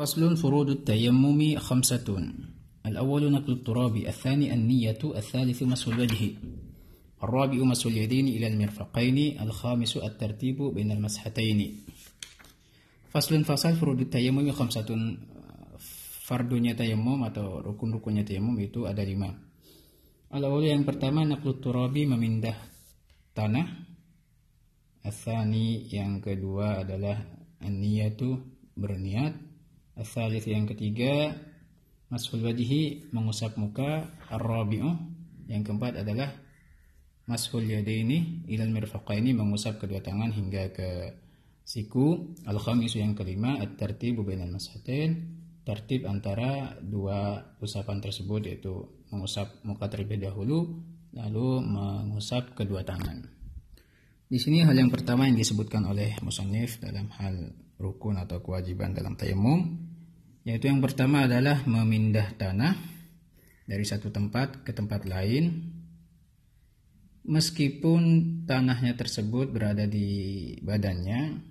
فصل فروض التيمم خمسة الأول نقل التراب الثاني النية الثالث مسح الوجه الرابع مسح اليدين إلى المرفقين الخامس الترتيب بين المسحتين فصل فصل فروض التيمم خمسة fardunya tayamum atau rukun-rukunnya tayamum itu ada lima. Al-awwal yang pertama naqlut turabi memindah tanah. Asani yang kedua adalah niyatu berniat. Asalith yang ketiga masul wajhi mengusap muka. Ar-rabi'u yang keempat adalah masul yadaini ilal mirfaqaini mengusap kedua tangan hingga ke siku. Al-khamisu yang kelima at-tartibu bainal mashatain tertib antara dua usapan tersebut yaitu mengusap muka terlebih dahulu lalu mengusap kedua tangan. Di sini hal yang pertama yang disebutkan oleh musannif dalam hal rukun atau kewajiban dalam tayamum yaitu yang pertama adalah memindah tanah dari satu tempat ke tempat lain meskipun tanahnya tersebut berada di badannya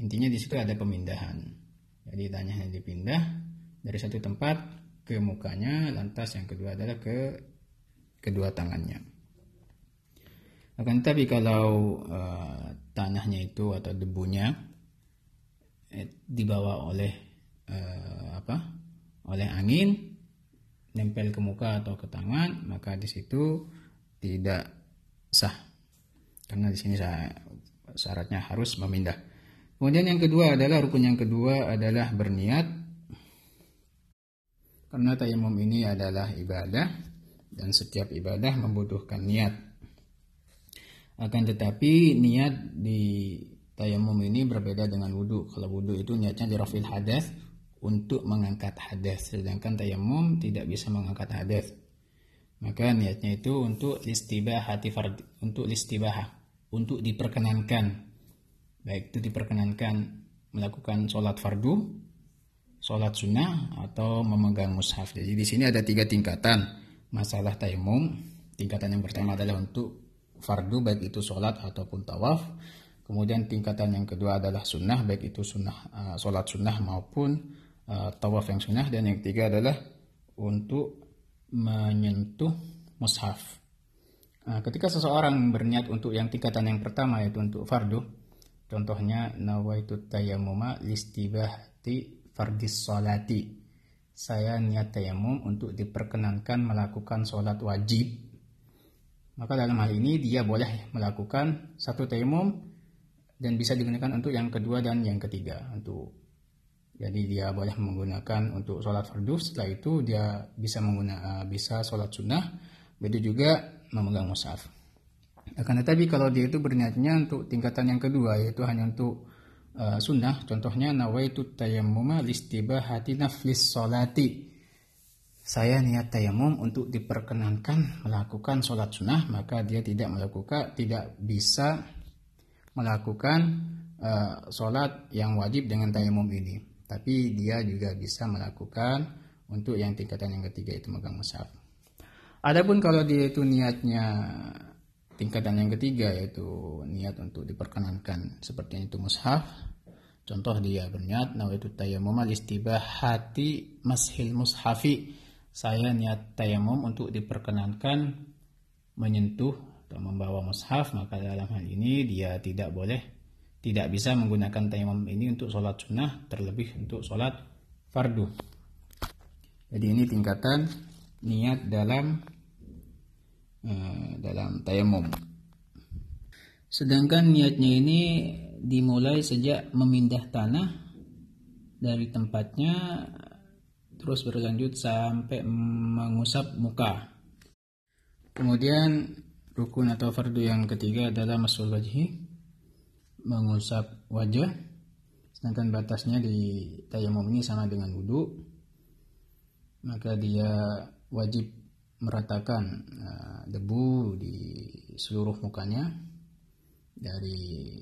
intinya di situ ada pemindahan jadi tanahnya dipindah dari satu tempat ke mukanya, lantas yang kedua adalah ke kedua tangannya. Akan tetapi kalau uh, tanahnya itu atau debunya eh, dibawa oleh uh, apa? oleh angin nempel ke muka atau ke tangan, maka di situ tidak sah. Karena di sini syaratnya harus memindah. Kemudian yang kedua adalah rukun yang kedua adalah berniat. Karena tayamum ini adalah ibadah dan setiap ibadah membutuhkan niat. Akan tetapi niat di tayamum ini berbeda dengan wudhu. Kalau wudhu itu niatnya dirafil hadas untuk mengangkat hadas, sedangkan tayamum tidak bisa mengangkat hadas. Maka niatnya itu untuk istibah hati untuk istibah, untuk diperkenankan baik itu diperkenankan melakukan sholat fardu, sholat sunnah atau memegang mushaf. Jadi di sini ada tiga tingkatan masalah tayamum. Tingkatan yang pertama adalah untuk fardu baik itu sholat ataupun tawaf. Kemudian tingkatan yang kedua adalah sunnah baik itu sunnah uh, sholat sunnah maupun uh, tawaf yang sunnah. Dan yang ketiga adalah untuk menyentuh mushaf. Uh, ketika seseorang berniat untuk yang tingkatan yang pertama yaitu untuk fardu, Contohnya nawaitu tayammuma listibahti fardis salati. Saya niat tayamum untuk diperkenankan melakukan sholat wajib. Maka dalam hal ini dia boleh melakukan satu tayamum dan bisa digunakan untuk yang kedua dan yang ketiga. Untuk jadi dia boleh menggunakan untuk sholat fardu. Setelah itu dia bisa menggunakan bisa sholat sunnah. Begitu juga memegang mushaf. Akan tetapi kalau dia itu berniatnya untuk tingkatan yang kedua yaitu hanya untuk uh, sunnah, contohnya nawaitu tayammuma listibahati naflis solati. Saya niat tayamum untuk diperkenankan melakukan sholat sunnah, maka dia tidak melakukan, tidak bisa melakukan uh, sholat yang wajib dengan tayamum ini. Tapi dia juga bisa melakukan untuk yang tingkatan yang ketiga itu megang mushaf. Adapun kalau dia itu niatnya Tingkatan yang ketiga yaitu niat untuk diperkenankan seperti itu mushaf. Contoh dia berniat nawaitu tayammum hati mashil mushafi. Saya niat tayamum untuk diperkenankan menyentuh atau membawa mushaf maka dalam hal ini dia tidak boleh tidak bisa menggunakan tayamum ini untuk sholat sunnah terlebih untuk sholat fardu. Jadi ini tingkatan niat dalam Eh, dalam tayamum. Sedangkan niatnya ini dimulai sejak memindah tanah dari tempatnya terus berlanjut sampai mengusap muka. Kemudian rukun atau fardu yang ketiga adalah masul wajhi mengusap wajah. Sedangkan batasnya di tayamum ini sama dengan wudhu. Maka dia wajib meratakan uh, debu di seluruh mukanya dari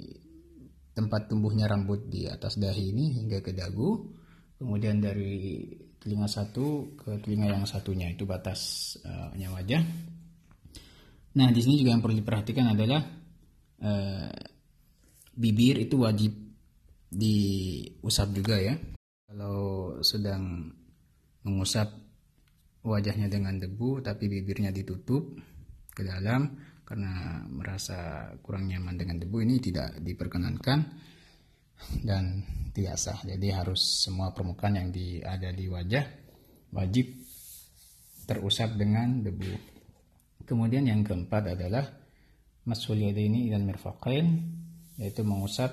tempat tumbuhnya rambut di atas dahi ini hingga ke dagu kemudian dari telinga satu ke telinga yang satunya itu batasnya uh, wajah nah di sini juga yang perlu diperhatikan adalah uh, bibir itu wajib diusap juga ya Kalau sedang mengusap wajahnya dengan debu tapi bibirnya ditutup ke dalam karena merasa kurang nyaman dengan debu ini tidak diperkenankan dan tidak sah. Jadi harus semua permukaan yang di, ada di wajah wajib terusap dengan debu. Kemudian yang keempat adalah masul yadaini dan mirfaqain yaitu mengusap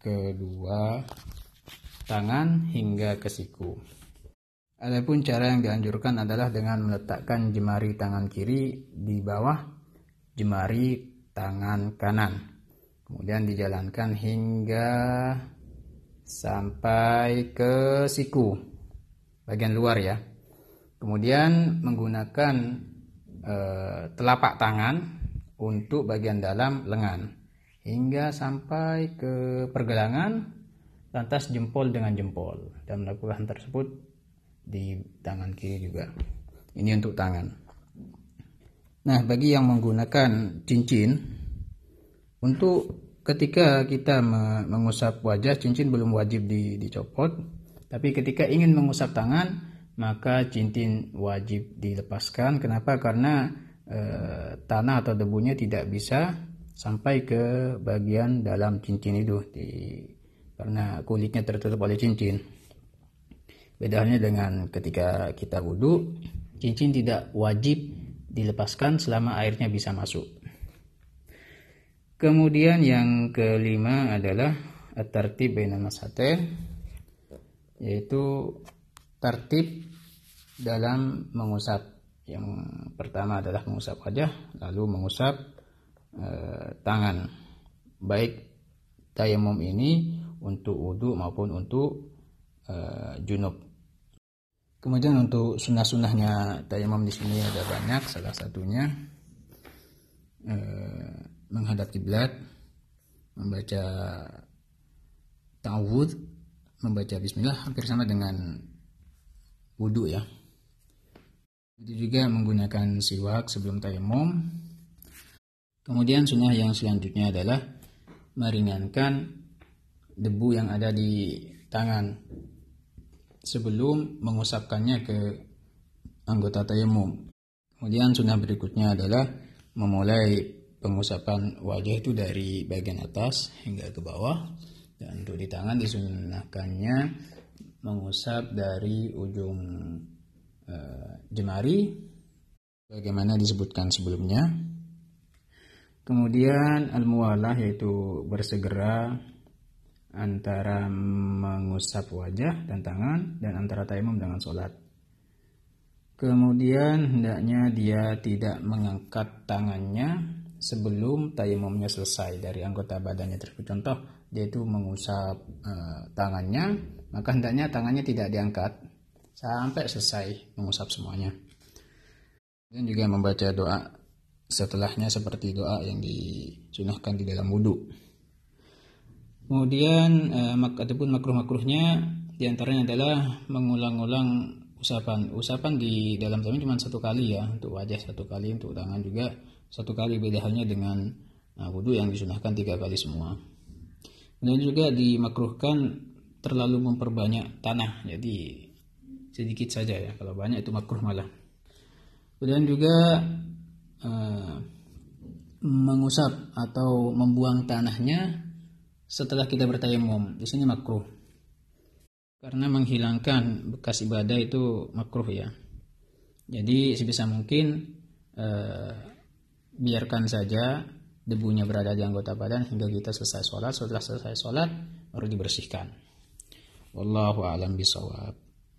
kedua tangan hingga ke siku. Adapun cara yang dianjurkan adalah dengan meletakkan jemari tangan kiri di bawah jemari tangan kanan. Kemudian dijalankan hingga sampai ke siku bagian luar ya. Kemudian menggunakan e, telapak tangan untuk bagian dalam lengan hingga sampai ke pergelangan lantas jempol dengan jempol dan melakukan tersebut di tangan kiri juga. Ini untuk tangan. Nah bagi yang menggunakan cincin untuk ketika kita mengusap wajah cincin belum wajib di, dicopot. Tapi ketika ingin mengusap tangan maka cincin wajib dilepaskan kenapa karena e, tanah atau debunya tidak bisa sampai ke bagian dalam cincin itu di karena kulitnya tertutup oleh cincin. Beda halnya dengan ketika kita wudhu, cincin tidak wajib dilepaskan selama airnya bisa masuk. Kemudian yang kelima adalah tertib bainal yaitu tertib dalam mengusap. Yang pertama adalah mengusap wajah, lalu mengusap eh, tangan. Baik tayamum ini untuk wudhu maupun untuk uh, junub. Kemudian untuk sunnah-sunnahnya tayamum di sini ada banyak. Salah satunya uh, menghadap kiblat, membaca ta'awud, membaca bismillah hampir sama dengan wudhu ya. Itu juga menggunakan siwak sebelum tayamum. Kemudian sunnah yang selanjutnya adalah meringankan debu yang ada di tangan sebelum mengusapkannya ke anggota tayamum. Kemudian sunnah berikutnya adalah memulai pengusapan wajah itu dari bagian atas hingga ke bawah dan untuk di tangan disunahkannya mengusap dari ujung e, jemari bagaimana disebutkan sebelumnya. Kemudian al-muwalah yaitu bersegera antara mengusap wajah dan tangan dan antara tayamum dengan sholat. Kemudian hendaknya dia tidak mengangkat tangannya sebelum tayamumnya selesai dari anggota badannya tersebut. Dia itu mengusap e, tangannya, maka hendaknya tangannya tidak diangkat sampai selesai mengusap semuanya. Dan juga membaca doa setelahnya seperti doa yang disunahkan di dalam wudhu. Kemudian eh, mak ataupun makruh-makruhnya di antaranya adalah mengulang-ulang usapan. Usapan di dalam zaman cuma satu kali ya, untuk wajah satu kali, untuk tangan juga satu kali. Beda halnya dengan nah, wudhu yang disunahkan tiga kali semua. Kemudian juga dimakruhkan terlalu memperbanyak tanah, jadi sedikit saja ya. Kalau banyak itu makruh malah. Kemudian juga eh, mengusap atau membuang tanahnya setelah kita bertayamum. Di sini makruh. Karena menghilangkan bekas ibadah itu makruh ya. Jadi sebisa mungkin eh, biarkan saja debunya berada di anggota badan hingga kita selesai sholat. Setelah selesai sholat baru dibersihkan. Wallahu a'lam bishawab.